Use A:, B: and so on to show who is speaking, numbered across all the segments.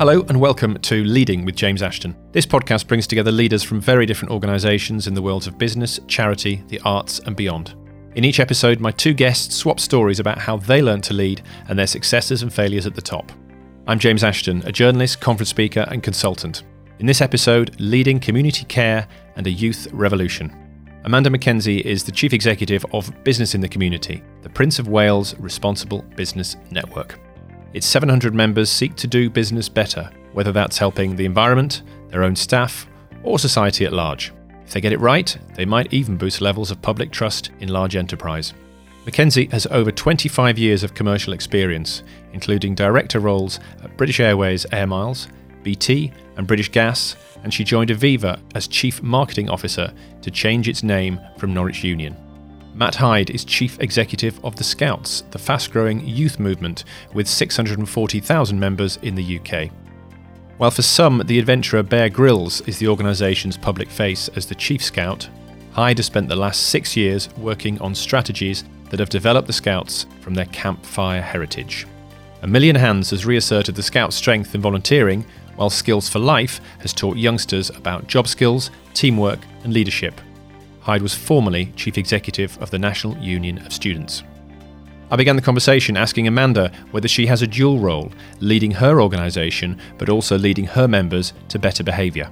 A: Hello and welcome to Leading with James Ashton. This podcast brings together leaders from very different organisations in the worlds of business, charity, the arts, and beyond. In each episode, my two guests swap stories about how they learned to lead and their successes and failures at the top. I'm James Ashton, a journalist, conference speaker, and consultant. In this episode, leading community care and a youth revolution. Amanda Mackenzie is the Chief Executive of Business in the Community, the Prince of Wales Responsible Business Network. Its 700 members seek to do business better, whether that's helping the environment, their own staff, or society at large. If they get it right, they might even boost levels of public trust in large enterprise. Mackenzie has over 25 years of commercial experience, including director roles at British Airways Air Miles, BT, and British Gas, and she joined Aviva as Chief Marketing Officer to change its name from Norwich Union. Matt Hyde is Chief Executive of the Scouts, the fast growing youth movement with 640,000 members in the UK. While for some, the adventurer Bear Grylls is the organisation's public face as the Chief Scout, Hyde has spent the last six years working on strategies that have developed the Scouts from their campfire heritage. A Million Hands has reasserted the Scout's strength in volunteering, while Skills for Life has taught youngsters about job skills, teamwork, and leadership. Hyde was formerly Chief Executive of the National Union of Students. I began the conversation asking Amanda whether she has a dual role, leading her organisation but also leading her members to better behaviour.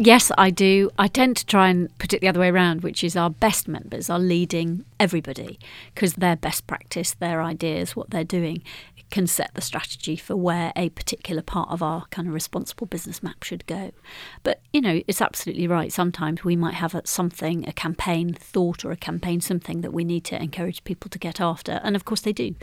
B: Yes, I do. I tend to try and put it the other way around, which is our best members are leading everybody because their best practice, their ideas, what they're doing can set the strategy for where a particular part of our kind of responsible business map should go. But, you know, it's absolutely right. Sometimes we might have a, something, a campaign thought or a campaign something that we need to encourage people to get after. And of course they do.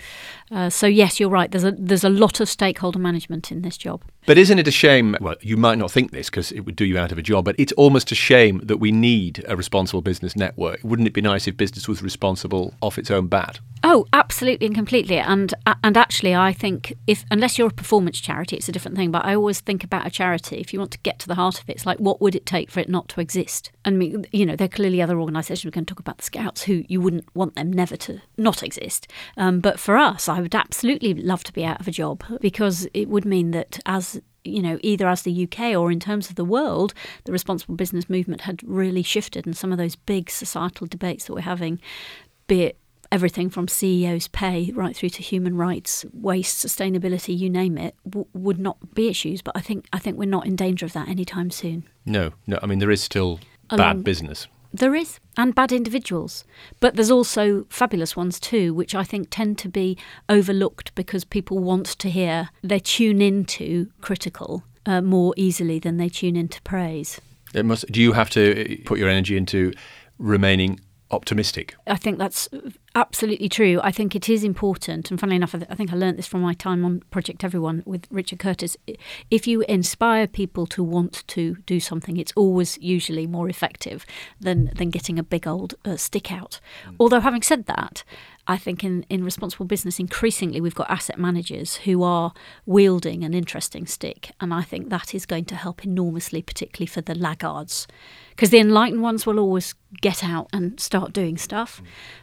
B: Uh, so, yes, you're right. There's a, there's a lot of stakeholder management in this job.
A: But isn't it a shame? Well, you might not think this because it would do you out of a job, but it's almost a shame that we need a responsible business network. Wouldn't it be nice if business was responsible off its own bat?
B: Oh, absolutely and completely. And and actually, I think if unless you're a performance charity, it's a different thing. But I always think about a charity. If you want to get to the heart of it, it's like what would it take for it not to exist? And you know, there are clearly other organisations. We can talk about the Scouts who you wouldn't want them never to not exist. Um, but for us, I would absolutely love to be out of a job because it would mean that as you know, either as the UK or in terms of the world, the responsible business movement had really shifted, and some of those big societal debates that we're having, be it everything from CEOs' pay right through to human rights, waste, sustainability, you name it, w- would not be issues. But I think I think we're not in danger of that anytime soon.
A: No, no. I mean, there is still bad business.
B: There is, and bad individuals. But there's also fabulous ones too, which I think tend to be overlooked because people want to hear, they tune into critical uh, more easily than they tune into praise.
A: It must. Do you have to put your energy into remaining optimistic?
B: I think that's absolutely true. I think it is important, and funnily enough, I think I learned this from my time on Project Everyone with Richard Curtis. If you inspire people to want to do something, it's always usually more effective than than getting a big old uh, stick out. Mm. Although, having said that, I think in, in responsible business, increasingly we've got asset managers who are wielding an interesting stick. And I think that is going to help enormously, particularly for the laggards. Because the enlightened ones will always get out and start doing stuff.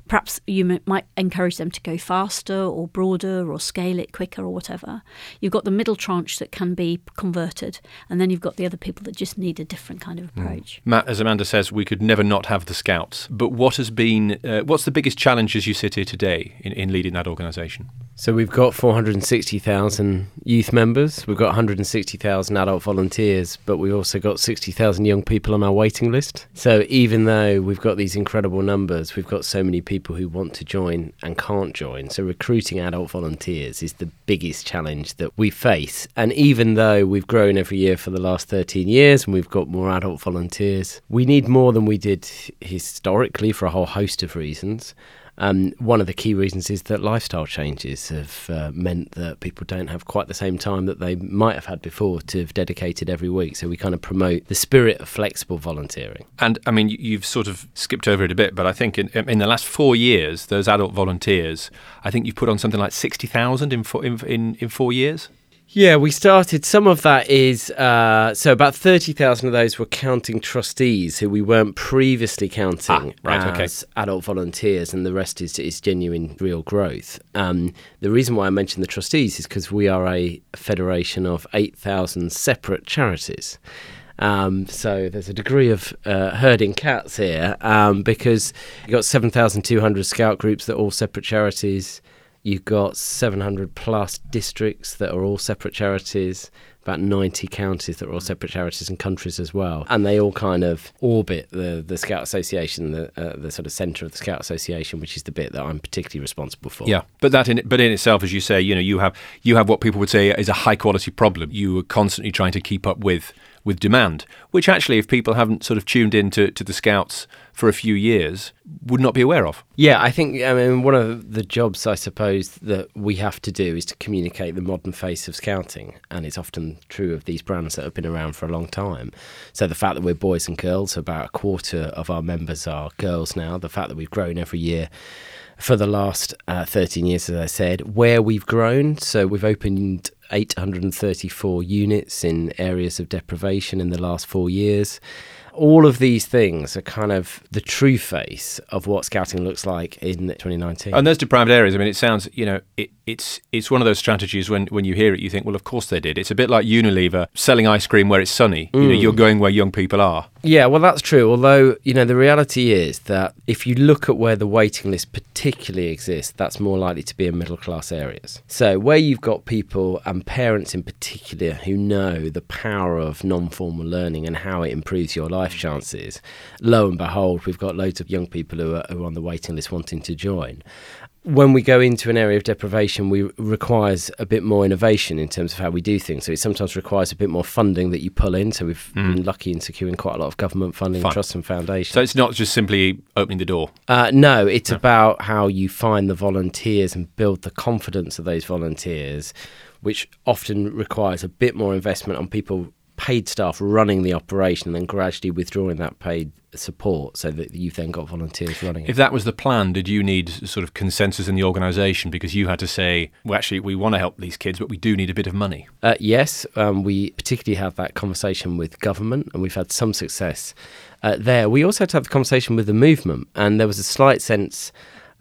B: Perhaps you m- might encourage them to go faster or broader or scale it quicker or whatever. You've got the middle tranche that can be converted, and then you've got the other people that just need a different kind of mm. approach.
A: Mm. Matt, as Amanda says, we could never not have the scouts. But what has been, uh, what's the biggest challenge as you sit here today in, in leading that organisation?
C: So we've got 460,000 youth members, we've got 160,000 adult volunteers, but we've also got 60,000 young people on our waiting list. So even though we've got these incredible numbers, we've got so many people who want to join and can't join. So recruiting adult volunteers is the biggest challenge that we face. And even though we've grown every year for the last 13 years and we've got more adult volunteers, we need more than we did historically for a whole host of reasons. Um, one of the key reasons is that lifestyle changes have uh, meant that people don't have quite the same time that they might have had before to have dedicated every week. So we kind of promote the spirit of flexible volunteering.
A: And I mean, you've sort of skipped over it a bit, but I think in, in the last four years, those adult volunteers, I think you've put on something like 60,000 in, in, in, in four years.
C: Yeah, we started. Some of that is uh, so about thirty thousand of those were counting trustees who we weren't previously counting
A: Ah, right, okay.
C: as adult volunteers, and the rest is is genuine, real growth. Um, the reason why I mentioned the trustees is because we are a federation of eight thousand separate charities. Um, so there's a degree of uh, herding cats here um, because you've got 7,200 scout groups that are all separate charities. You've got 700 plus districts that are all separate charities, about 90 counties that are all separate charities and countries as well. And they all kind of orbit the, the Scout Association, the, uh, the sort of centre of the Scout Association, which is the bit that I'm particularly responsible for.
A: Yeah, but that in but in itself, as you say, you know, you have you have what people would say is a high quality problem. You are constantly trying to keep up with with demand, which actually, if people haven't sort of tuned in to, to the Scouts for a few years, would not be aware of.
C: Yeah, I think I mean one of the jobs I suppose that we have to do is to communicate the modern face of scouting, and it's often true of these brands that have been around for a long time. So the fact that we're boys and girls, about a quarter of our members are girls now. The fact that we've grown every year for the last uh, 13 years, as I said, where we've grown. So we've opened 834 units in areas of deprivation in the last four years. All of these things are kind of the true face of what scouting looks like in 2019.
A: And those deprived areas, I mean, it sounds, you know, it, it's it's one of those strategies when, when you hear it, you think, well, of course they did. It's a bit like Unilever selling ice cream where it's sunny. You know, you're mm. going where young people are.
C: Yeah, well, that's true. Although, you know, the reality is that if you look at where the waiting list particularly exists, that's more likely to be in middle class areas. So, where you've got people and parents in particular who know the power of non formal learning and how it improves your life chances, lo and behold, we've got loads of young people who are, who are on the waiting list wanting to join when we go into an area of deprivation, we requires a bit more innovation in terms of how we do things. So it sometimes requires a bit more funding that you pull in. So we've been lucky in securing quite a lot of government funding,
A: Fine.
C: trusts and foundations.
A: So it's not just simply opening the door.
C: Uh, no, it's about how you find the volunteers and build the confidence of those volunteers, which often requires a bit more investment on people, paid staff running the operation, and then gradually withdrawing that paid support so that you've then got volunteers running it.
A: If that was the plan, did you need sort of consensus in the organisation because you had to say, well, actually, we want to help these kids, but we do need a bit of money?
C: Uh, yes, um, we particularly have that conversation with government, and we've had some success uh, there. We also had to have the conversation with the movement, and there was a slight sense.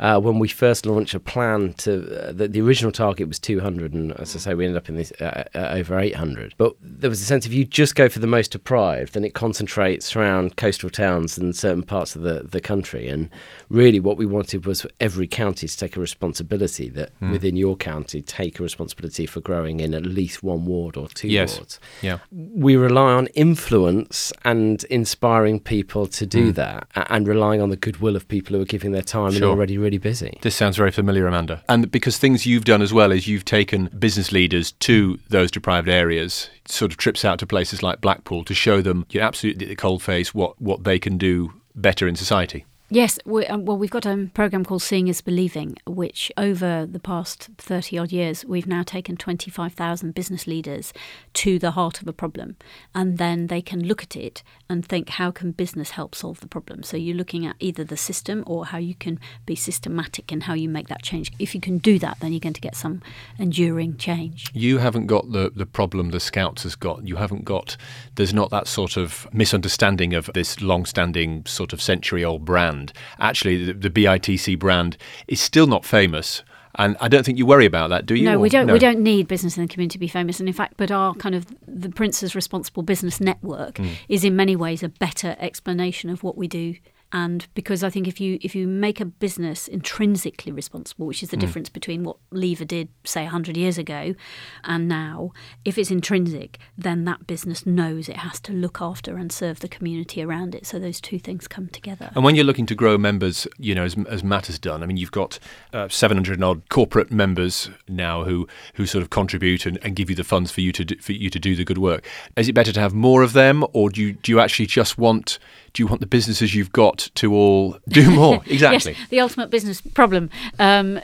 C: Uh, when we first launched a plan to uh, the, the original target was 200 and as i say we ended up in this uh, uh, over 800 but there was a sense if you just go for the most deprived then it concentrates around coastal towns and certain parts of the, the country and really what we wanted was for every county to take a responsibility that within your county take a responsibility for growing in at least one ward or two
A: Yes.
C: wards
A: Yeah.
C: we rely on influence and inspiring people to do that and relying on the goodwill of people who are giving their time and
A: Sure.
C: are already really busy.
A: This sounds very familiar, Amanda. And because things you've done as well is you've taken business leaders to those deprived areas, sort of trips out to places like Blackpool to show them you know, absolutely at the cold face what, what they can do better in society.
B: Yes, we, um, well, we've got a program called Seeing is Believing, which over the past 30 odd years, we've now taken 25,000 business leaders to the heart of a problem. And then they can look at it and think, how can business help solve the problem? So you're looking at either the system or how you can be systematic in how you make that change. If you can do that, then you're going to get some enduring change.
A: You haven't got the, the problem the Scouts has got. You haven't got, there's not that sort of misunderstanding of this long standing, sort of century old brand. Actually, the, the BITC brand is still not famous. And I don't think you worry about that, do you?
B: No, we don't.
A: no.
B: We don't need business in the community to be famous, and in fact, but our kind of the Prince's Responsible Business Network
A: Hmm.
B: is in many ways a better explanation of what we do. And because I think if you if you make a business intrinsically responsible, which is the difference between what Lever did say hundred years ago and now, if it's intrinsic, then that business knows it has to look after and serve the community around it. So those two things come together.
A: And when you're looking to grow members, you know, as, as Matt has done, I mean, you've got uh, 700 odd corporate members now who, who sort of contribute and, and give you the funds for you to do, for you to do the good work. Is it better to have more of them, or do you do you actually just want do you want the businesses you've got to all do more? Exactly.
B: Yes, the ultimate business problem. Um,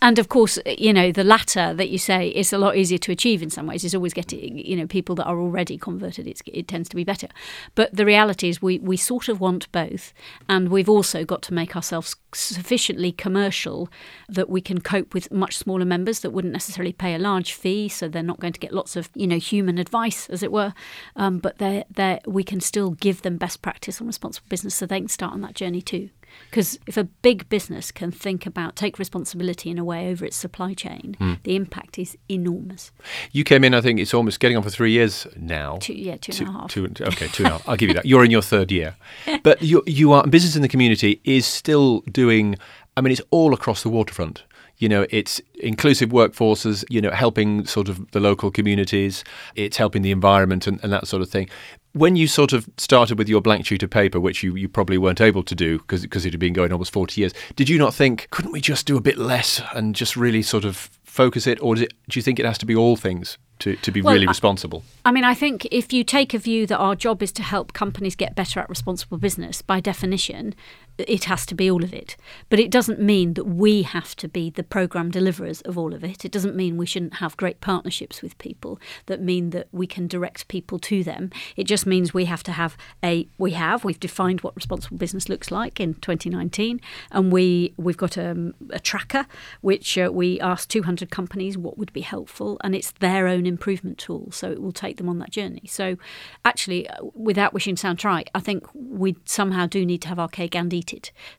B: and of course, you know, the latter that you say is a lot easier to achieve in some ways. Is always getting, you know, people that are already converted. It's, it tends to be better. But the reality is, we we sort of want both, and we've also got to make ourselves sufficiently commercial that we can cope with much smaller members that wouldn't necessarily pay a large fee, so they're not going to get lots of you know human advice, as it were. Um, but they we can still give them best practice on responsible business, so they can start on that journey too. Because if a big business can think about, take responsibility in a way over its supply chain, mm. the impact is enormous.
A: You came in, I think it's almost getting on for three years now.
B: Two, yeah, two, two and a half.
A: Two, okay, two and a half. I'll give you that. You're in your third year. But you, you are, business in the community is still doing, I mean, it's all across the waterfront you know it's inclusive workforces you know helping sort of the local communities it's helping the environment and, and that sort of thing when you sort of started with your blank sheet of paper, which you, you probably weren't able to do because it had been going almost 40 years, did you not think, couldn't we just do a bit less and just really sort of focus it? Or it, do you think it has to be all things? To, to be well, really responsible?
B: I mean, I think if you take a view that our job is to help companies get better at responsible business, by definition, it has to be all of it. But it doesn't mean that we have to be the program deliverers of all of it. It doesn't mean we shouldn't have great partnerships with people that mean that we can direct people to them. It just means we have to have a we have we've defined what responsible business looks like in 2019, and we we've got a, um, a tracker which uh, we asked 200 companies what would be helpful, and it's their own improvement tool, so it will take them on that journey. So, actually, uh, without wishing to sound trite, I think we somehow do need to have our cake and eat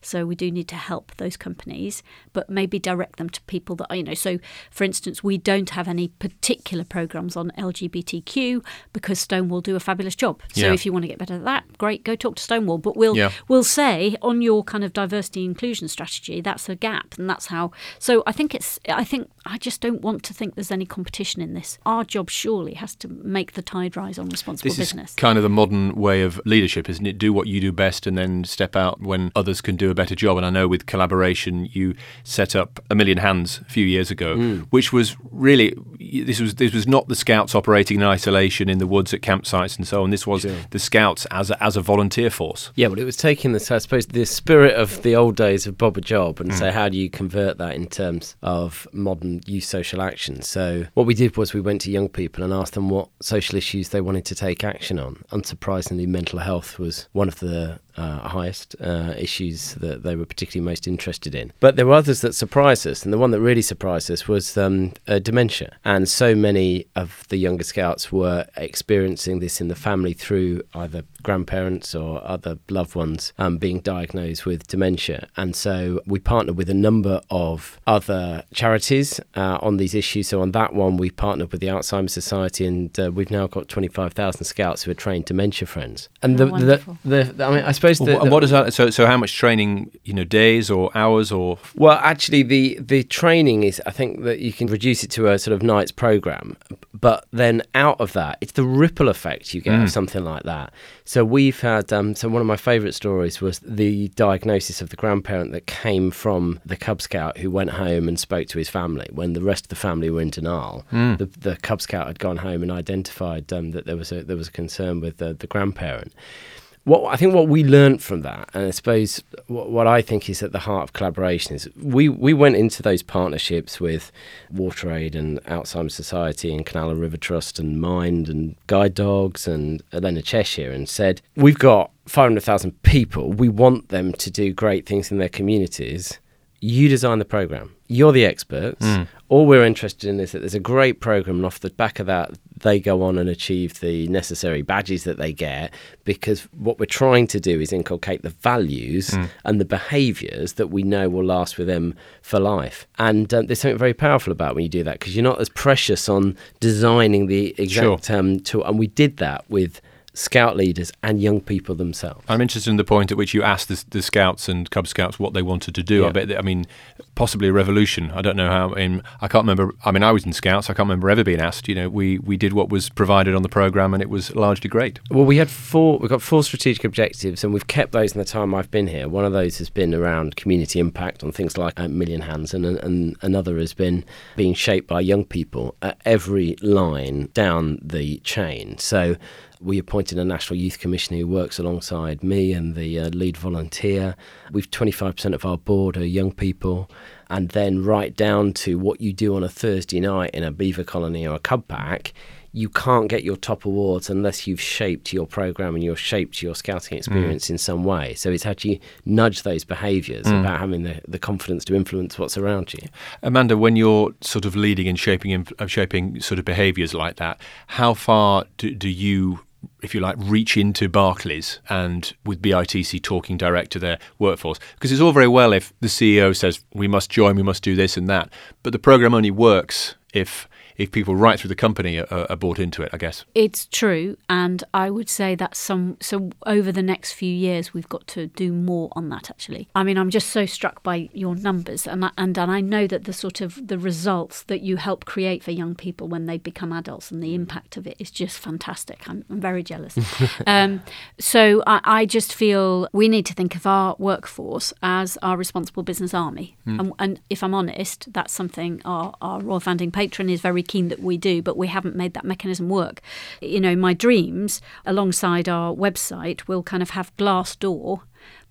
B: So we do need to help those companies, but maybe direct them to people that you know. So, for instance, we don't have any particular programs on LGBTQ because Stonewall do a fabulous job. So yeah. if you want to get better at that, great, go talk to Stonewall. But we'll yeah. we'll say on your kind of diversity inclusion strategy, that's a gap, and that's how. So I think it's. I think I just don't want to think there's any competition in this. Our job surely has to make the tide rise on responsible
A: this
B: business.
A: Is kind of the modern way of leadership, isn't it? Do what you do best, and then step out when others can do a better job. And I know with collaboration, you set up a million hands a few years ago, mm. which was really this was this was not the scouts operating in isolation in the woods at campsites and so on. This was sure. the scouts as a, as a volunteer force.
C: Yeah, well, it was taking this, I suppose, the spirit of the old days of Bob a Job, and mm. say how do you convert that in terms of modern youth social action. So what we did was we went to young people and asked them what social issues they wanted to take action on. Unsurprisingly, mental health was one of the uh, highest uh, issues that they were particularly most interested in. But there were others that surprised us, and the one that really surprised us was um, uh, dementia. And so many of the younger scouts were experiencing this in the family through either grandparents or other loved ones um, being diagnosed with dementia. And so we partnered with a number of other charities uh, on these issues. So on that one, we partnered with the Alzheimer's Society, and uh, we've now got 25,000 scouts who are trained dementia friends. And
B: oh, the, the,
C: the, I mean, I suppose suppose.
A: Well, the, what is that? So, so how much training? You know, days or hours or?
C: Well, actually, the the training is. I think that you can reduce it to a sort of night's program, but then out of that, it's the ripple effect you get mm. of something like that. So we've had. Um, so one of my favourite stories was the diagnosis of the grandparent that came from the Cub Scout who went home and spoke to his family when the rest of the family were in denial. Mm. The, the Cub Scout had gone home and identified um, that there was a there was a concern with the, the grandparent what I think what we learned from that, and I suppose what, what, I think is at the heart of collaboration is we we went into those partnerships with WaterAid and Alzheimer's Society and Canal and River Trust and Mind and Guide Dogs and Leonard Cheshire and said we've got 500,000 people. We want them to do great things in their communities. You design the program. You're the experts. Mm all we're interested in is that there's a great program, and off the back of that, they go on and achieve the necessary badges that they get. Because what we're trying to do is inculcate the values mm. and the behaviours that we know will last with them for life. And um, there's something very powerful about when you do that because you're not as precious on designing the exact sure. um, tool. And we did that with scout leaders and young people themselves.
A: I'm interested in the point at which you asked the, the scouts and Cub Scouts what they wanted to do. Yeah. I bet, that, I mean, possibly a revolution. I don't know how. In, I can't remember. I mean, I was in Scouts. I can't remember ever being asked. You know, we we did what was provided on the program, and it was largely great.
C: Well, we had four. We've got four strategic objectives, and we've kept those in the time I've been here. One of those has been around community impact on things like a Million Hands, and, and another has been being shaped by young people at every line down the chain. So we appointed a National Youth Commissioner who works alongside me and the uh, lead volunteer. We've 25% of our board are young people. And then right down to what you do on a Thursday night in a beaver colony or a cub pack, you can't get your top awards unless you've shaped your program and you've shaped your scouting experience in some way. So it's actually nudge those behaviours about having the, the confidence to influence what's around you.
A: Amanda, when you're sort of leading and shaping uh, shaping sort of behaviours like that, how far do, do you, if you like, reach into Barclays and with BITC talking direct to their workforce? Because it's all very well if the CEO says we must join, we must do this and that, but the program only works if if people right through the company are, are bought into it. I guess.
B: It's true, and I would say that some so over the next few years we've got to do more on that. Actually, I mean, I'm just so struck by your numbers, and I, and and I know that the sort of the results that you help create for young people when they become adults and the impact of it is just fantastic. I'm, I'm very jealous. um, so I, I just feel we need to think of our workforce as our responsible business army, and, and if I'm honest, that's something our, our royal founding patron is very keen that we do, but we haven't made that mechanism work. You know, my dreams alongside our website will kind of have Glassdoor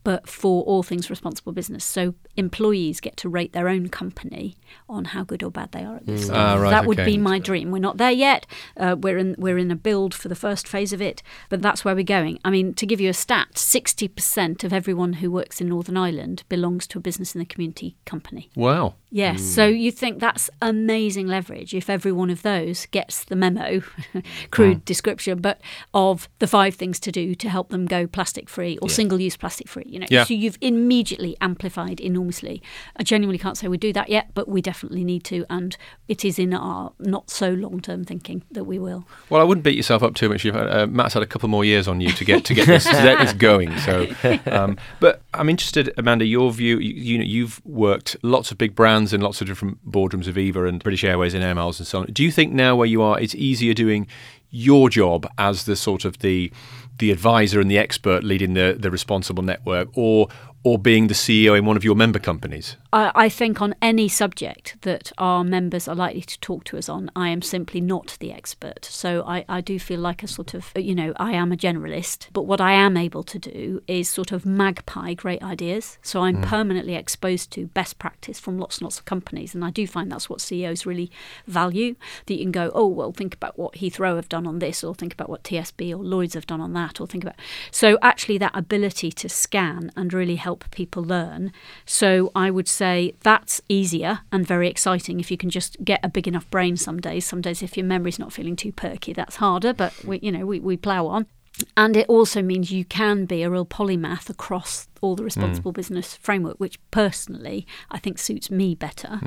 B: but for all things responsible business. So employees get to rate their own company on how good or bad they are at this.
A: Ah, right,
B: that would
A: okay.
B: be my dream. We're not there yet. Uh, we're in we're in a build for the first phase of it, but that's where we're going. I mean, to give you a stat, sixty percent of everyone who works in Northern Ireland belongs to a business in the community company.
A: Wow.
B: Yes. So you think that's amazing leverage if every one of those gets the memo, crude description, but of the five things to do to help them go plastic free or single use plastic free. You know,
A: Yeah.
B: so you've immediately amplified enormously. I genuinely can't say we do that yet, but we definitely need to, and it is in our not so long term thinking that we will.
A: Well, I wouldn't beat yourself up too much. You've, uh, Matt's had a couple more years on you to get to get this, to get this going. So, um, but I'm interested, Amanda, your view. You, you know, you've worked lots of big brands in lots of different boardrooms Aviva and British Airways and Air Miles and so on. Do you think now where you are, it's easier doing your job as the sort of the the advisor and the expert leading the the responsible network, or or being the CEO in one of your member companies?
B: I, I think on any subject that our members are likely to talk to us on, I am simply not the expert. So I, I do feel like a sort of, you know, I am a generalist, but what I am able to do is sort of magpie great ideas. So I'm hmm. permanently exposed to best practice from lots and lots of companies. And I do find that's what CEOs really value that you can go, oh, well, think about what Heathrow have done on this, or think about what TSB or Lloyds have done on that, or think about. So actually, that ability to scan and really help people learn. So I would say that's easier and very exciting if you can just get a big enough brain some days. Some days, if your memory's not feeling too perky, that's harder, but we, you know, we, we plough on. And it also means you can be a real polymath across all the responsible business framework, which personally I think suits me better.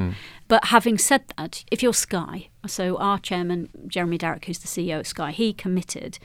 B: But having said that, if you're Sky, so our chairman, Jeremy Darroch, who's the CEO of Sky, he committed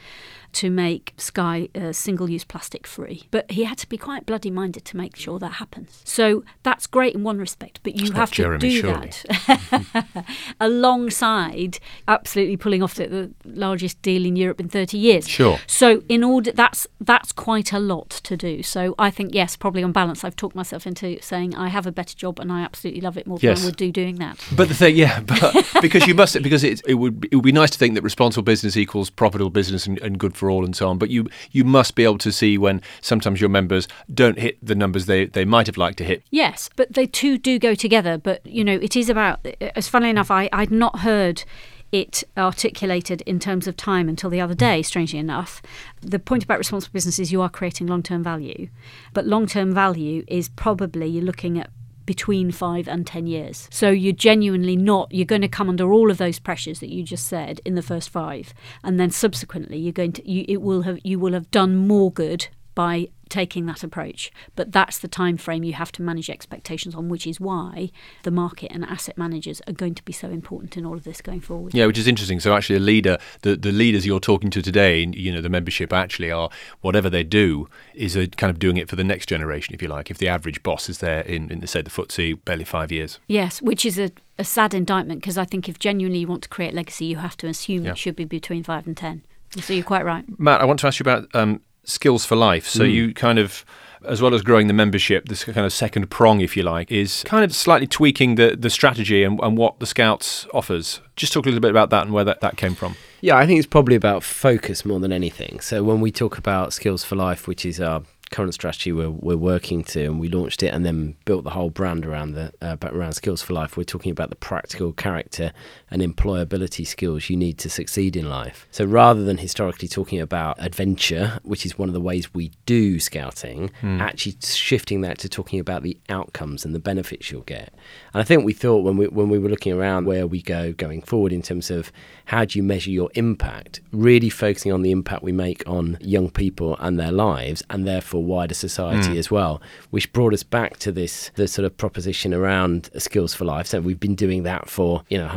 B: to make Sky uh, single use plastic free. But he had to be quite bloody minded to make sure that happens. So that's great in one respect, but you
A: not
B: have
A: Jeremy,
B: to do
A: surely.
B: that alongside absolutely pulling off the, the largest deal in Europe in 30 years.
A: Sure.
B: So in order that's that's quite a lot to do. So I think yes, probably on balance, I've talked myself into saying I have a better job and I absolutely love it more than I would do doing that.
A: But the thing, yeah, but because you must, because it, it would be, it would be nice to think that responsible business equals profitable business and, and good for all and so on. But you you must be able to see when sometimes your members don't hit the numbers they, they might have liked to hit.
B: Yes, but they two do go together. But you know, it is about. As funnily enough, I I'd not heard it articulated in terms of time until the other day. Strangely enough, the point about responsible business is you are creating long term value, but long term value is probably you're looking at between five and ten years. So you're genuinely not, you're going to come under all of those pressures that you just said in the first five. And then subsequently you're going to, you, it will have, you will have done more good by taking that approach. But that's the time frame you have to manage expectations on, which is why the market and asset managers are going to be so important in all of this going forward.
A: Yeah, which is interesting. So actually, a leader, the, the leaders you're talking to today, you know, the membership actually are whatever they do is a kind of doing it for the next generation, if you like. If the average boss is there in, in say, the FTSE, barely five years.
B: Yes, which is a, a sad indictment because I think if genuinely you want to create legacy, you have to assume
A: Yeah.
B: it should be between five and ten. So you're quite right.
A: Matt, I want to ask you about um, skills for life. So you kind of, as well as growing the membership, this kind of second prong, if you like, is kind of slightly tweaking the, the strategy and, and what the Scouts offers. Just talk a little bit about that and where that, that came from.
C: Yeah, I think it's probably about focus more than anything. So when we talk about Skills for Life, which is our current strategy we're, we're working to, and we launched it and then built the whole brand around the uh, around Skills for Life. We're talking about the practical character and employability skills you need to succeed in life. So rather than historically talking about adventure, which is one of the ways we do scouting, mm. actually shifting that to talking about the outcomes and the benefits you'll get. And I think we thought when we when we were looking around where we go going forward in terms of how do you measure your impact, really focusing on the impact we make on young people and their lives, and therefore wider society mm. as well, which brought us back to this the sort of proposition around skills for life. So we've been doing that for you know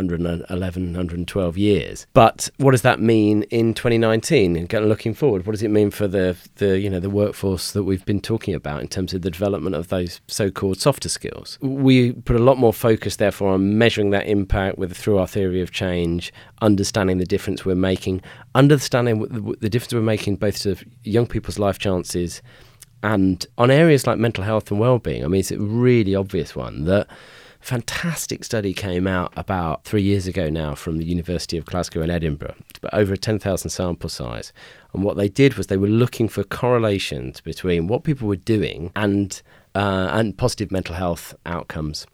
C: 111, 112 years. But what does that mean in 2019? And looking forward, what does it mean for the the you know the workforce that we've been talking about in terms of the development of those so-called softer skills? We put a lot more focus, therefore, on measuring that impact with through our theory of change, understanding the difference we're making, understanding the difference we're making both to young people's life chances and on areas like mental health and well-being. I mean, it's a really obvious one that fantastic study came out about three years ago now from the University of Glasgow in Edinburgh, but over a 10,000 sample size. And what they did was they were looking for correlations between what people were doing and uh, and positive mental health outcomes.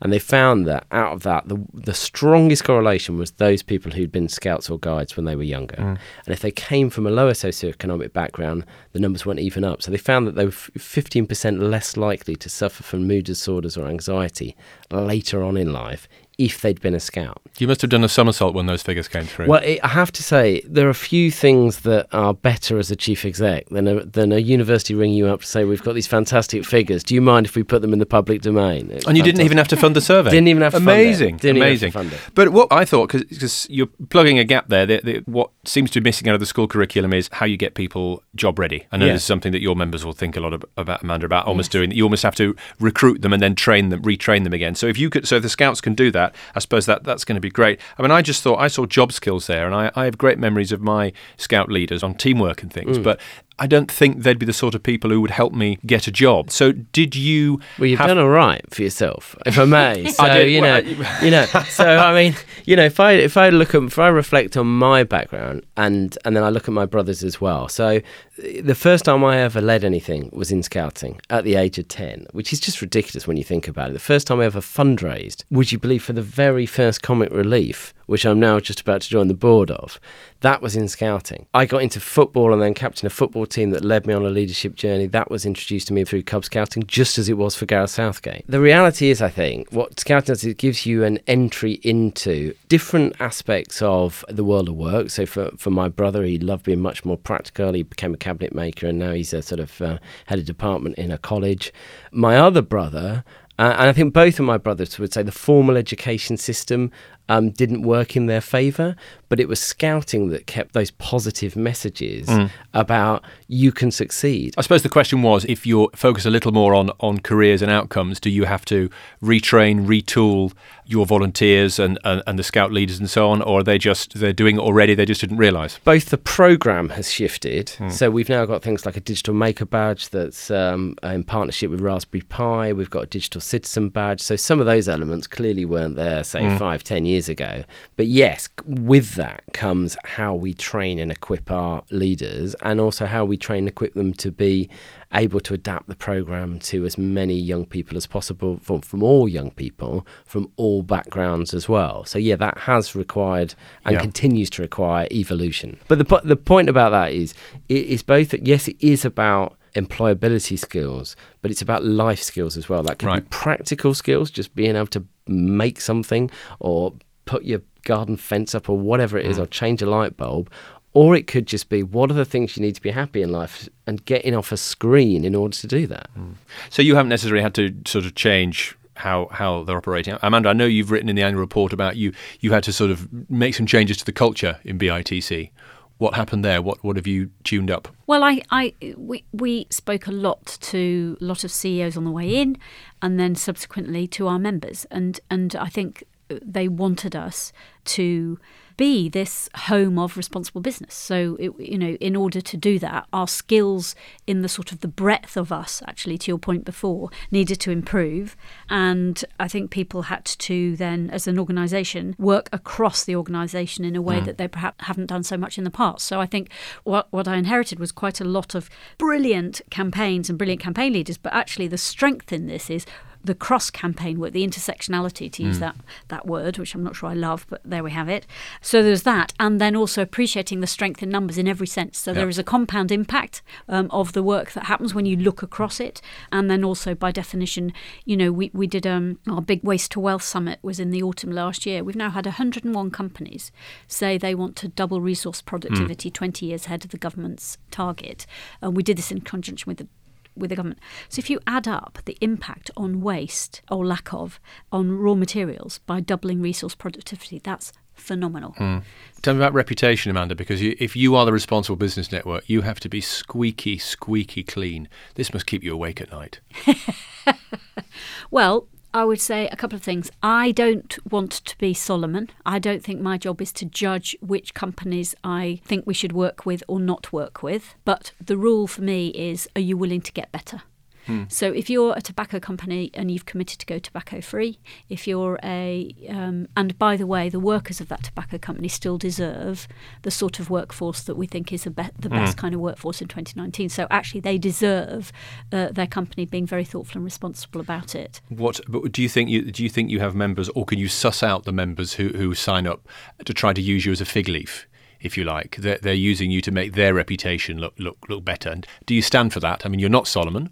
C: And they found that out of that, the, the strongest correlation was those people who'd been scouts or guides when they were younger. Mm. And if they came from a lower socioeconomic background, the numbers weren't even up. So they found that they were 15% less likely to suffer from mood disorders or anxiety later on in life if they'd been a scout.
A: You must have done a somersault when those figures came through.
C: Well, it, I have to say, there are a few things that are better as a chief exec than a, than a university ringing you up to say, We've got these fantastic figures. Do you mind if we put them in the public domain?
A: It's and you fantastic. didn't even have to fund the survey?
C: Didn't even have to
A: Amazing.
C: Fund it.
A: Amazing.
C: Fund it.
A: But what I thought, because you're plugging a gap there, the, the, what seems to be missing out of the school curriculum is how you get people job ready. I know yeah. this is something that your members will think a lot of, about, Amanda, about almost yes. doing. You almost have to recruit them and then train them, retrain them again. So if you could, so if the scouts can do that, I suppose that that's going to be great. I mean, I just thought I saw job skills there, and I, I have great memories of my scout leaders on teamwork and things. Mm. But I don't think they'd be the sort of people who would help me get a job. So, did you?
C: Well, you've have... done all right for yourself, if I may. So I you know, you know. So I mean, you know, if I if I look at if I reflect on my background and and then I look at my brothers as well. So, the first time I ever led anything was in scouting at the age of ten, which is just ridiculous when you think about it. The first time I ever fundraised, would you believe, for the very first comic relief, which I'm now just about to join the board of, that was in scouting. I got into football and then captain a football team that led me on a leadership journey. That was introduced to me through Cub Scouting, just as it was for Gareth Southgate. The reality is, I think, what scouting does, it gives you an entry into different aspects of the world of work. So for, for my brother, he loved being much more practical. He became a cabinet maker and now he's a sort of uh, head of department in a college. My other brother, uh, and I think both of my brothers would say the formal education system um, didn't work in their favour, but it was scouting that kept those positive messages mm. about you can succeed.
A: I suppose the question was if you focus a little more on, on careers and outcomes, do you have to retrain, retool your volunteers and, and, and the scout leaders and so on, or are they just they're doing it already, they just didn't realise?
C: Both the programme has shifted. Mm. So we've now got things like a digital maker badge that's um, in partnership with Raspberry Pi. We've got a digital citizen badge. So some of those elements clearly weren't there, say, mm. five, ten years ago. But yes, with that comes how we train and equip our leaders and also how we train and equip them to be able to adapt the program to as many young people as possible from, from all young people from all backgrounds as well. So yeah, that has required and yeah. continues to require evolution. But the the point about that is it is both that yes, it is about employability skills, but it's about life skills as well. That can right. be practical skills, just being able to make something or put your garden fence up or whatever it is, mm. or change a light bulb. Or it could just be what are the things you need to be happy in life and getting off a screen in order to do that. Mm.
A: So you haven't necessarily had to sort of change how how they're operating. Amanda, I know you've written in the annual report about you you had to sort of make some changes to the culture in BITC. What happened there? What what have you tuned up?
B: Well, I, I we we spoke a lot to a lot of CEOs on the way in, and then subsequently to our members, and and I think they wanted us to be this home of responsible business. So, it, you know, in order to do that, our skills in the sort of the breadth of us, actually, to your point before, needed to improve. And I think people had to then, as an organisation, work across the organisation in a way mm. that they perhaps haven't done so much in the past. So I think what, what I inherited was quite a lot of brilliant campaigns and brilliant campaign leaders, but actually the strength in this is the cross campaign work, the intersectionality, to use mm. that, that word, which I'm not sure I love, but there we have it. So there's that. And then also appreciating the strength in numbers in every sense. So yep. there is a compound impact um, of the work that happens when you look across it. And then also, by definition, you know, we, we did um, our big Waste to Wealth Summit was in the autumn last year. We've now had 101 companies say they want to double resource productivity mm. 20 years ahead of the government's target. And we did this in conjunction with the with the government. So if you add up the impact on waste or lack of on raw materials by doubling resource productivity, that's phenomenal.
A: Mm. Tell me about reputation, Amanda, because you, if you are the responsible business network, you have to be squeaky, squeaky clean. This must keep you awake at night.
B: well, I would say a couple of things. I don't want to be Solomon. I don't think my job is to judge which companies I think we should work with or not work with. But the rule for me is are you willing to get better? Hmm. So if you're a tobacco company and you've committed to go tobacco free, if you're a um, and by the way, the workers of that tobacco company still deserve the sort of workforce that we think is be- the hmm. best kind of workforce in 2019. So actually, they deserve uh, their company being very thoughtful and responsible about it.
A: What do you think? You, do you think you have members, or can you suss out the members who who sign up to try to use you as a fig leaf? if you like. They're, they're, using you to make their reputation look look look better. And do you stand for that? I mean, you're not Solomon.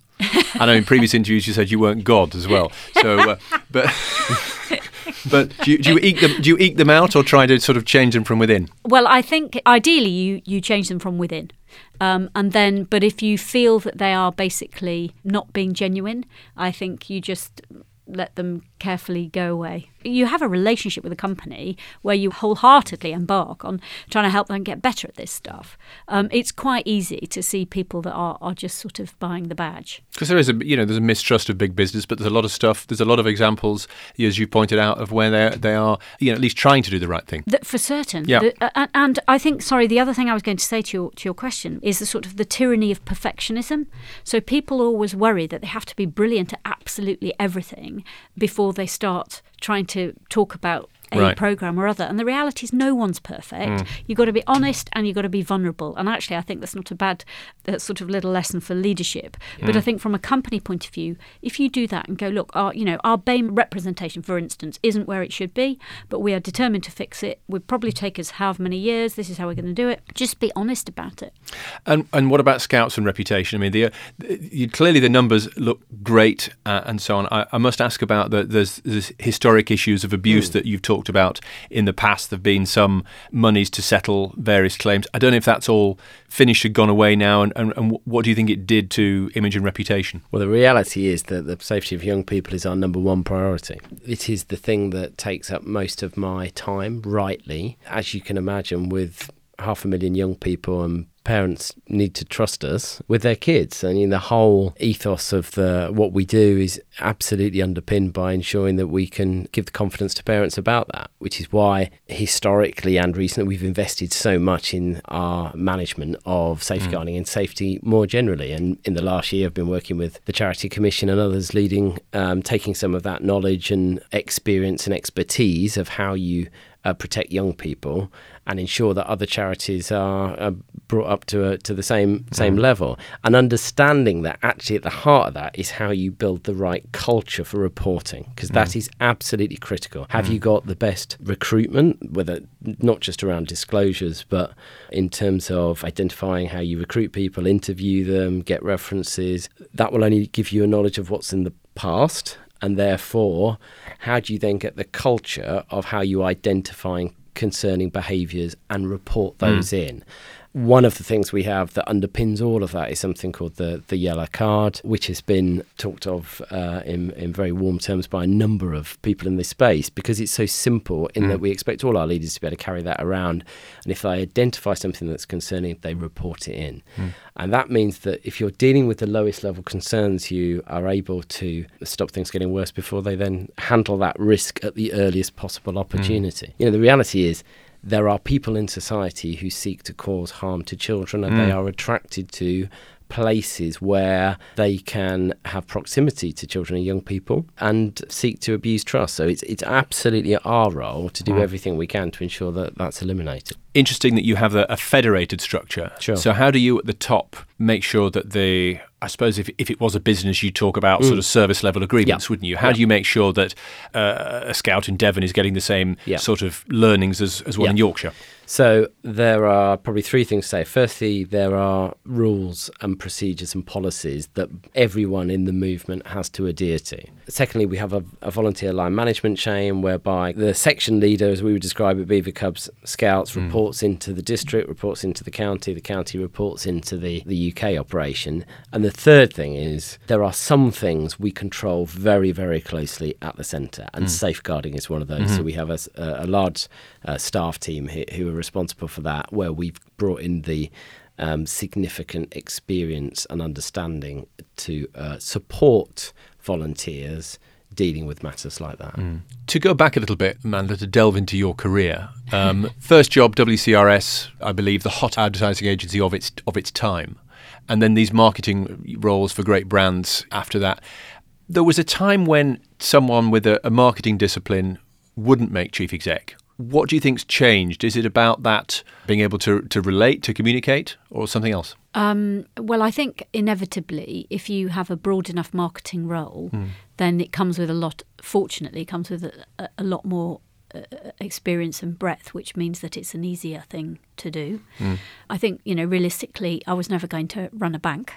A: I know in previous interviews you said you weren't God as well. So, uh, but but do you, do you eke them? Do you eke them out, or try to sort of change them from within?
B: Well, I think ideally you you change them from within. Um, and then, but if you feel that they are basically not being genuine, I think you just let them carefully go away. You have a relationship with a company where you wholeheartedly embark on trying to help them get better at this stuff. Um, it's quite easy to see people that are, are just sort of buying the badge.
A: Because there is a you know there's a mistrust of big business, but there's a lot of stuff. There's a lot of examples, as you pointed out, of where they they are you know at least trying to do the right thing.
B: The, for certain.
A: Yeah.
B: The, uh, and I think sorry, the other thing I was going to say to your to your question is the sort of the tyranny of perfectionism. So people always worry that they have to be brilliant at absolutely everything before they start trying to talk about a right. program or other. And the reality is, no one's perfect. Mm. You've got to be honest and you've got to be vulnerable. And actually, I think that's not a bad uh, sort of little lesson for leadership. Mm. But I think from a company point of view, if you do that and go, look, our you know our BAME representation, for instance, isn't where it should be, but we are determined to fix it. Would probably take us however many years. This is how we're going to do it. Just be honest about it.
A: And and what about scouts and reputation? I mean, the, the clearly the numbers look great uh, and so on. I, I, must ask about the there's, there's historic issues of abuse mm. that you've talked talked about in the past. There have been some monies to settle various claims. I don't know if that's all finished or gone away now, and, and, and what do you think it did to image and reputation?
C: Well, the reality is that the safety of young people is our number one priority. It is the thing that takes up most of my time, rightly. As you can imagine, with half a million young people and parents need to trust us with their kids. I mean, the whole ethos of the what we do is absolutely underpinned by ensuring that we can give the confidence to parents about that, which is why historically and recently we've invested so much in our management of safeguarding mm. and safety more generally. And in the last year, I've been working with the Charity Commission and others leading, um, taking some of that knowledge and experience and expertise of how you uh, protect young people and ensure that other charities are, are brought up to a, to the same same mm. level and understanding that actually at the heart of that is how you build the right culture for reporting because mm. that is absolutely critical have mm. you got the best recruitment whether not just around disclosures but in terms of identifying how you recruit people interview them get references that will only give you a knowledge of what's in the past and therefore how do you then get the culture of how you identify concerning behaviours and report those mm. in One of the things we have that underpins all of that is something called the, the yellow card, which has been talked of uh, in, in very warm terms by a number of people in this space because it's so simple in mm. that we expect all our leaders to be able to carry that around. And if they identify something that's concerning, they report it in. Mm. And that means that if you're dealing with the lowest level concerns, you are able to stop things getting worse before they then handle that risk at the earliest possible opportunity. Mm. You know, the reality is there are people in society who seek to cause harm to children and mm. they are attracted to places where they can have proximity to children and young people and seek to abuse trust. So it's it's absolutely our role to do mm. everything we can to ensure that that's eliminated.
A: Interesting that you have a, a federated structure.
C: Sure.
A: So how do you at the top make sure that the I suppose if, if it was a business, you'd talk about mm. sort of service level agreements, wouldn't you? How do you make sure that uh, a scout in Devon is getting the same sort of learnings as, as one in Yorkshire?
C: So there are probably three things to say. Firstly, there are rules and procedures and policies that everyone in the movement has to adhere to. Secondly, we have a, a volunteer line management chain whereby the section leader, as we would describe it, Beaver Cubs Scouts, mm. Reports into the district, reports into the county, the county reports into the, the UK operation. And the third thing is there are some things we control very, very closely at the centre, and mm. safeguarding is one of those. Mm-hmm. So we have a, a large uh, staff team who, are responsible for that, where we've brought in the um, significant experience and understanding to uh, support volunteers dealing with matters like that. Mm.
A: To go back a little bit, Amanda, to delve into your career. Um, first job, WCRS, I believe, the hot advertising agency of its of its time, and then these marketing roles for great brands after that. There was a time when someone with a, a marketing discipline wouldn't make chief exec what do you think's changed? Is it about that being able to to relate, to communicate, or something else?
B: Um, well, I think inevitably, if you have a broad enough marketing role, mm. then it comes with a lot. Fortunately, it comes with a, a lot more uh, experience and breadth, which means that it's an easier thing to do. Mm. I think, you know, realistically, I was never going to run a bank.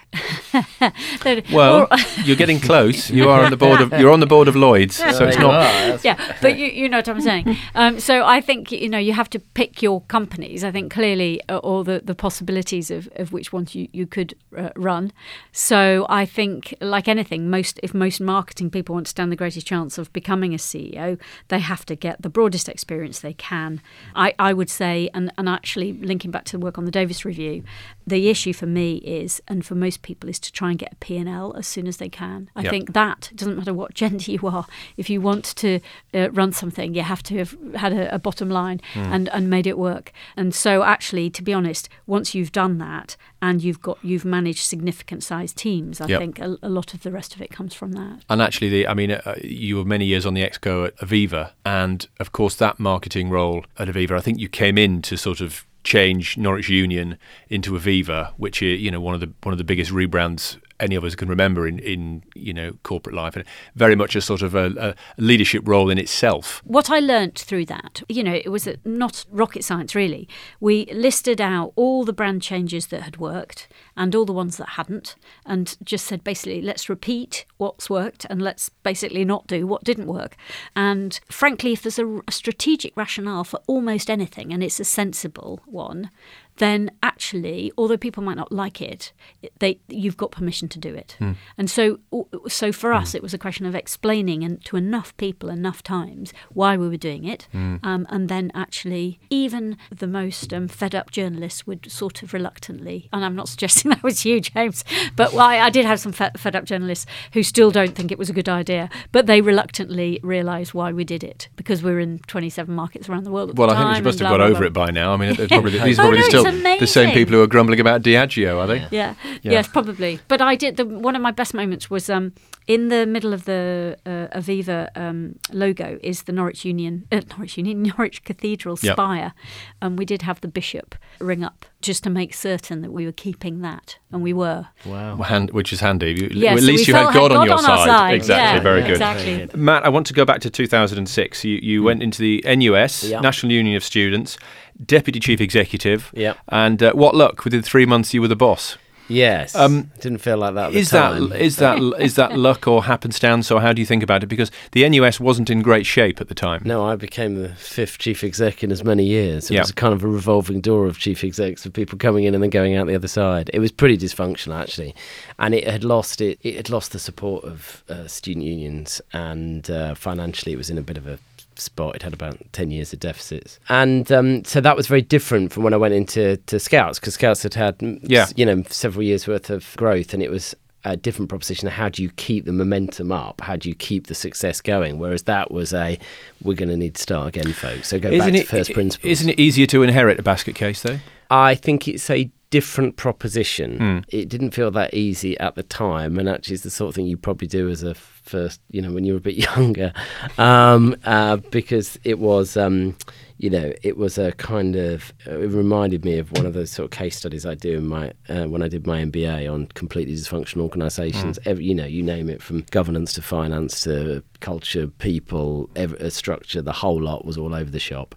A: well, you're getting close. You are on the board of you're on the board of Lloyd's, so it's not.
B: yeah, but you, you know what I'm saying. Um, so I think you know you have to pick your companies. I think clearly, uh, or the, the possibilities of, of which ones you you could uh, run. So I think, like anything, most if most marketing people want to stand the greatest chance of becoming a CEO, they have to get the broadest experience they can. I, I would say, and and actually linking back to the work on the Davies Review, the issue for me is, and for most people, is to try and get a P&L as soon as they can. I yep. think that doesn't matter what gender you are. If you want to uh, run something, you have to have had a, a bottom line mm. and, and made it work. And so, actually, to be honest, once you've done that and you've got you've managed significant sized teams, I yep. think a, a, lot of the rest of it comes from that.
A: And actually, the, I mean, uh, you were many years on the exco at Aviva, and of course, that marketing role at Aviva, I think you came in to sort of change Norwich Union into Aviva, which is you know one of the one of the biggest rebrands any of us can remember in, in you know corporate life, and very much a sort of a, a leadership role in itself.
B: What I learnt through that, you know, it was not rocket science really. We listed out all the brand changes that had worked and all the ones that hadn't, and just said basically, let's repeat what's worked and let's basically not do what didn't work. And frankly, if there's a, a strategic rationale for almost anything, and it's a sensible one, then actually, although people might not like it, they you've got permission to do it. Mm. And so, so for us, mm. it was a question of explaining and to enough people enough times why we were doing it, mm. um, and then actually, even the most um, fed up journalists would sort of reluctantly, and I'm not suggesting that was you, James, but well, I, I, did have some fed, fed up journalists who still don't think it was a good idea, but they reluctantly realised why we did it because we're in 27 markets around the world.
A: well, I think you must have got blah, over blah. it by now. I mean, probably, these are probably oh, no, still the same people who are grumbling about Diageo, are they?
B: Yeah. yeah. yeah. Yes, probably. But I did. The, one of my best moments was um, in the middle of the uh, Aviva um, logo is the Norwich Union, uh, Norwich Union, Norwich Cathedral spire, yep. and we did have the bishop ring up just to make certain that we were keeping that, and we were.
A: Wow, hand, which is handy. You, yes, at least you had God, on your on side. side. Exactly, yeah, very good.
B: Exactly.
A: Matt, I want to go back to 2006. You you mm. went into the NUS, yep. National Union of Students deputy chief executive.
C: Yeah.
A: And uh, what luck? Within three months, you were the boss.
C: Yes.
A: Um,
C: Didn't feel like that. At
A: Is
C: the
A: that is that is that luck or happenstance, or how do you think about it? Because the NUS wasn't in great shape at the time.
C: No, I became the fifth chief exec in as many years. It
A: Yeah.
C: was kind of a revolving door of chief execs of people coming in and then going out the other side. It was pretty dysfunctional actually, and it had lost it. It had lost the support of uh, student unions, and uh, financially it was in a bit of a spot. It had about ten years of deficits, and um, so that was very different from when I went into to Scouts because Scouts had had mm,
A: Yeah.
C: you know several years worth of growth, and it was a different proposition. How do you keep the momentum up? How do you keep the success going? Whereas that was a, we're going to need to start again, folks. So go back to first principles.
A: Isn't it easier to inherit a basket case though?
C: I think it's a different proposition.
A: Hmm.
C: It didn't feel that easy at the time, and actually, it's the sort of thing you probably do as a first, you know, when you were a bit younger, um, uh, because it was. Um, you know, it was a kind of. uh, It reminded me of one of those sort of case studies I do in my uh, when I did my MBA on completely dysfunctional organisations. Every, you know, you name it from governance to finance to culture, people, ev- uh, structure. The whole lot was all over the shop.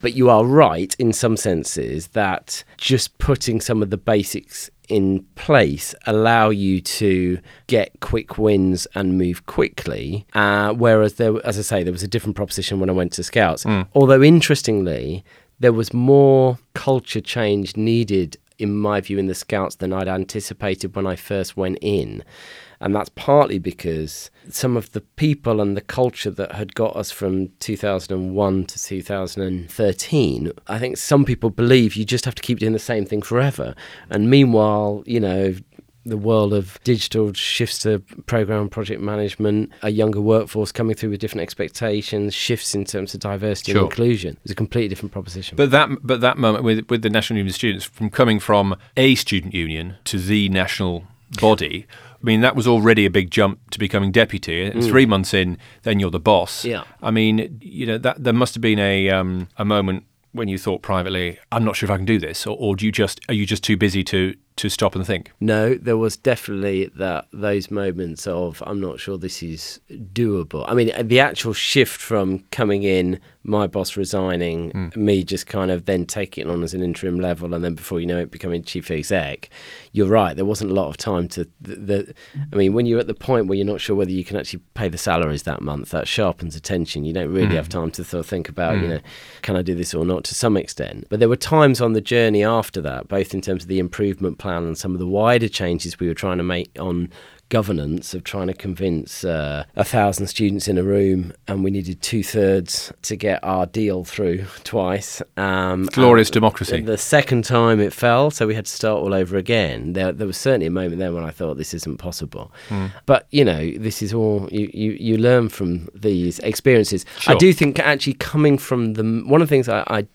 C: But you are right in some senses that just putting some of the basics in place allow you to get quick wins and move quickly. Uh, whereas there, as I say, there was a different proposition when I went to Scouts. Although interestingly, there was more culture change needed, in my view, in the Scouts than I'd anticipated when I first went in. And that's partly because some of the people and the culture that had got us from 2001 to 2013, I think some people believe you just have to keep doing the same thing forever. And meanwhile, you know, the world of digital shifts to program project management, a younger workforce coming through with different expectations, shifts in terms of diversity
A: Sure.
C: and inclusion. It's a completely different proposition.
A: But that but that moment with with the National Union of Students, from coming from a student union to the national body, I mean that was already a big jump to becoming deputy. And Three months in, then you're the boss.
C: Yeah.
A: I mean, you know that there must have been a um, a moment when you thought privately, I'm not sure if I can do this, or, or do you just are you just too busy to to stop and think?
C: No, there was definitely that those moments of I'm not sure this is doable. I mean, the actual shift from coming in, my boss resigning, hmm. me just kind of then taking it on as an interim level, and then before you know it, becoming chief exec. You're right. There wasn't a lot of time to. The, the, I mean, when you're at the point where you're not sure whether you can actually pay the salaries that month, that sharpens attention. You don't really hmm. have time to sort of think about, you hmm. know, can I do this or not to some extent. But there were times on the journey after that, both in terms of the improvement plan and some of the wider changes we were trying to make on governance of trying to convince uh, a thousand students in a room and we needed two thirds to get our deal through twice. Um,
A: Glorious democracy.
C: The second time it fell, so we had to start all over again. There, there was certainly a moment then when I thought this isn't possible. But you know, this is all you, you, you learn from these experiences.
A: Sure.
C: I do think actually coming from the one of the things I, I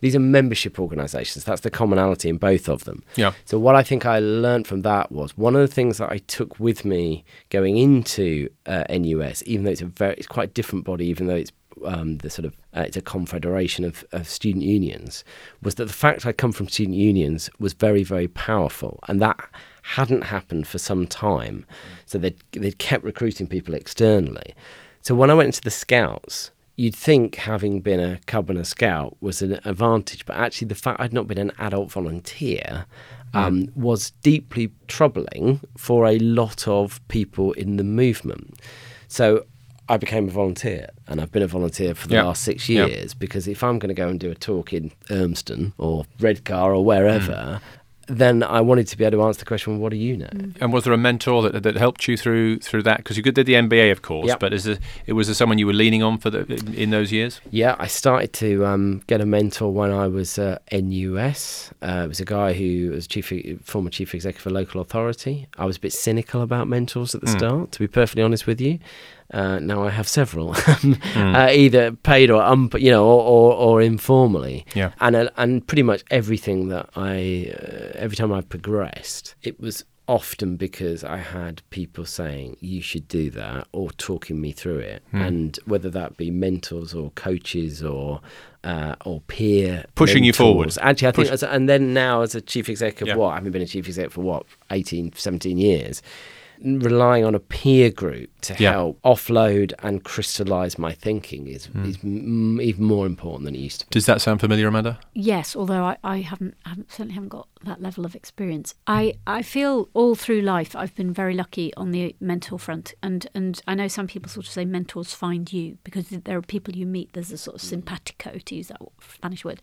C: these are membership organisations. That's the commonality in both of them.
A: Yeah.
C: So what I think I learned from that was one of the things that I took with me going into uh, NUS, even though it's a very it's quite a different body, even though it's um, the sort of uh, it's a confederation of, of student unions, was that the fact I come from student unions was very very powerful, and that hadn't happened for some time. So they they'd kept recruiting people externally. So when I went into the Scouts, you'd think having been a cub and a scout was an advantage, but actually the fact I'd not been an adult volunteer um, was deeply troubling for a lot of people in the movement. So I became a volunteer, and I've been a volunteer for the
A: Yeah.
C: last six
A: Yeah.
C: years because if I'm going to go and do a talk in Urmston or Redcar or wherever, then I wanted to be able to answer the question, "What do you know?"
A: And was there a mentor that, that helped you through through that? Because you did the MBA, of course,
C: Yep.
A: but is there, it was there someone you were leaning on for the in, in those years?
C: Yeah, I started to um, get a mentor when I was uh, NUS. Uh, it was a guy who was chief, former chief executive of a local authority. I was a bit cynical about mentors at the start, to be perfectly honest with you. Uh, now I have several, uh, either paid or um, you know, or, or, or informally.
A: Yeah.
C: and uh, and pretty much everything that I, uh, every time I progressed, it was often because I had people saying you should do that or talking me through it,
A: Hmm.
C: and whether that be mentors or coaches or uh, or peer
A: Pushing you forward.
C: Actually, I think,
A: Push-
C: as, and then now as a chief executive,
A: Yeah.
C: what I haven't been a chief executive for what 18, 17 years. relying on a peer group to
A: Yeah.
C: help offload and crystallize my thinking is,
A: Hmm.
C: is m- even more important than it used to be.
A: Does that sound familiar, Amanda?
B: Yes, although I, I haven't, haven't certainly haven't got that level of experience. I, I feel all through life I've been very lucky on the mentor front, and and I know some people sort of say mentors find you because there are people you meet. There's a sort of simpatico to use that Spanish word,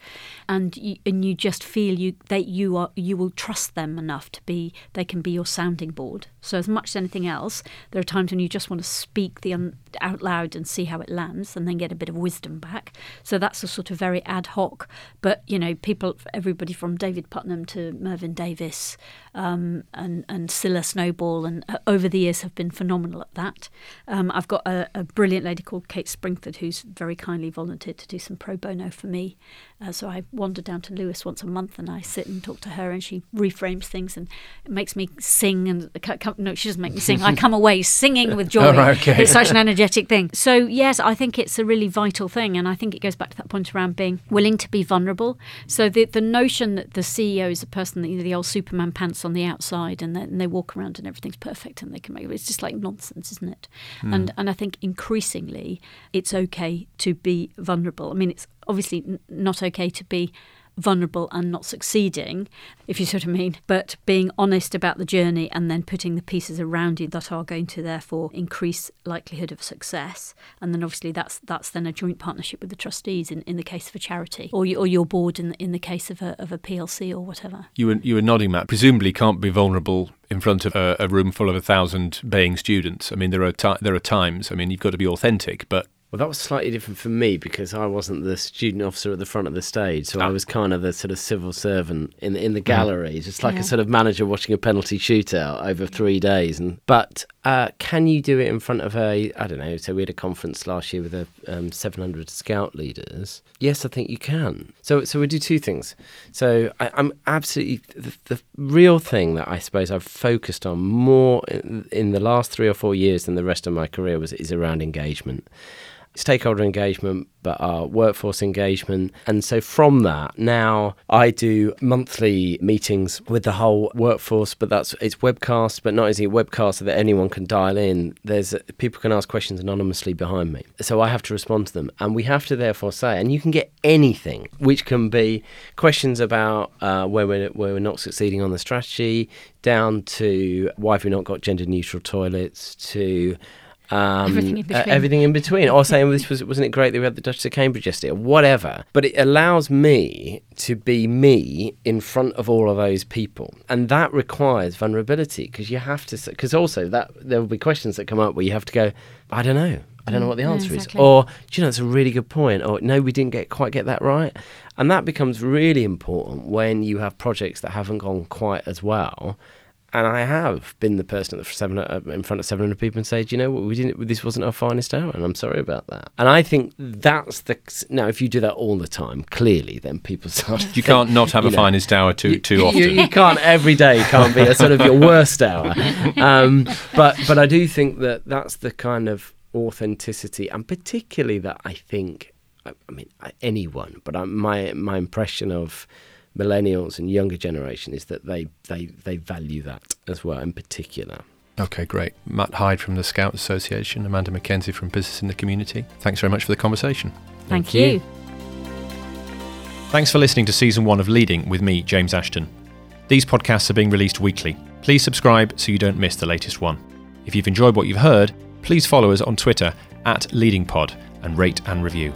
B: and you, and you just feel you that you are you will trust them enough to be they can be your sounding board. So as much as anything else, there are times when you just want to speak the un, out loud and see how it lands, and then get a bit of wisdom back. So that's a sort of very ad hoc. But you know, people, everybody from David Puttnam to Mervyn Davies um, and and Cilla Snowball, and uh, over the years have been phenomenal at that. Um, I've got a, a brilliant lady called Kate Springford who's very kindly volunteered to do some pro bono for me. Uh, so I wander down to Lewes once a month and I sit and talk to her, and she reframes things and it makes me sing. And no, she doesn't make me sing. I come away singing with joy.
A: Oh, okay.
B: It's such an energetic thing. So yes, I think it's a really vital thing, and I think it goes back to that point around being willing to be vulnerable. So the the notion that the CEO is a person that you know the old Superman pants on the outside, and, then they walk around and everything's perfect, and they can make it's just like nonsense, isn't it? Hmm. And and I think increasingly it's okay to be vulnerable. I mean, it's obviously n- not okay to be vulnerable and not succeeding, if you sort of mean, but being honest about the journey and then putting the pieces around you that are going to therefore increase likelihood of success. And then obviously that's that's then a joint partnership with the trustees in, in the case of a charity or, you, or your board in in the case of a, of a PLC or whatever.
A: You were you were nodding, Matt. Presumably, can't be vulnerable in front of a, a room full of a thousand baying students. I mean, there are ti there are times. I mean, you've got to be authentic, but
C: Well, that was slightly different for me because I wasn't the student officer at the front of the stage, so I
A: Ah.
C: was kind of the sort of civil servant in in the gallery, just like
B: Yeah.
C: a sort of manager watching a penalty shootout over three days. And but uh, can you do it in front of a I don't know? So we had a conference last year with a um, 700 scout leaders. Yes, I think you can. So so we do two things. So I, I'm absolutely the, the real thing that I suppose I've focused on more in, in the last three or four years than the rest of my career was is around engagement stakeholder engagement, but our workforce engagement. And so from that, now I do monthly meetings with the whole workforce, but that's it's webcast, but not only webcast so that anyone can dial in. There's people can ask questions anonymously behind me. So I have to respond to them. And we have to therefore say, and you can get anything, which can be questions about uh, where, we're, where we're not succeeding on the strategy, down to why have we not got gender neutral toilets, to um,
B: Everything in
C: uh,
B: between.
C: everything in between. Or saying, this was, wasn't it great that we had the Duchess of Cambridge yesterday, whatever. But it allows me to be me in front of all of those people. And that requires vulnerability because you have to, because also that there will be questions that come up where you have to go, I don't know. I don't know what the
B: Mm,
C: answer
B: exactly.
C: is. Or, do you know, it's a really good point. Or, no, we didn't get quite get that right. And that becomes really important when you have projects that haven't gone quite as well. And I have been the person at the seven, uh, in front of 700 people and said, you know what, we didn't, this wasn't our finest hour, and I'm sorry about that. And I think that's the, now, if you do that all the time, clearly, then people start
A: you
C: think,
A: can't not have
C: you
A: a
C: know,
A: finest hour too too often.
C: You, you can't every day can't be a sort of your worst hour. Um, but but I do think that that's the kind of authenticity, and particularly that I think, I, I mean, anyone, but I, my my impression of millennials and younger generation is that they they they value that as well, in particular.
A: Okay, great. Matt Hyde from the Scout Association, Amanda Mackenzie from Business in the Community. Thanks very much for the conversation.
B: Thank,
C: Thank
B: you.
C: you.
A: Thanks for listening to season one of Leading with me, James Ashton. These podcasts are being released weekly. Please subscribe so you don't miss the latest one. If you've enjoyed what you've heard, please follow us on Twitter at LeadingPod and rate and review.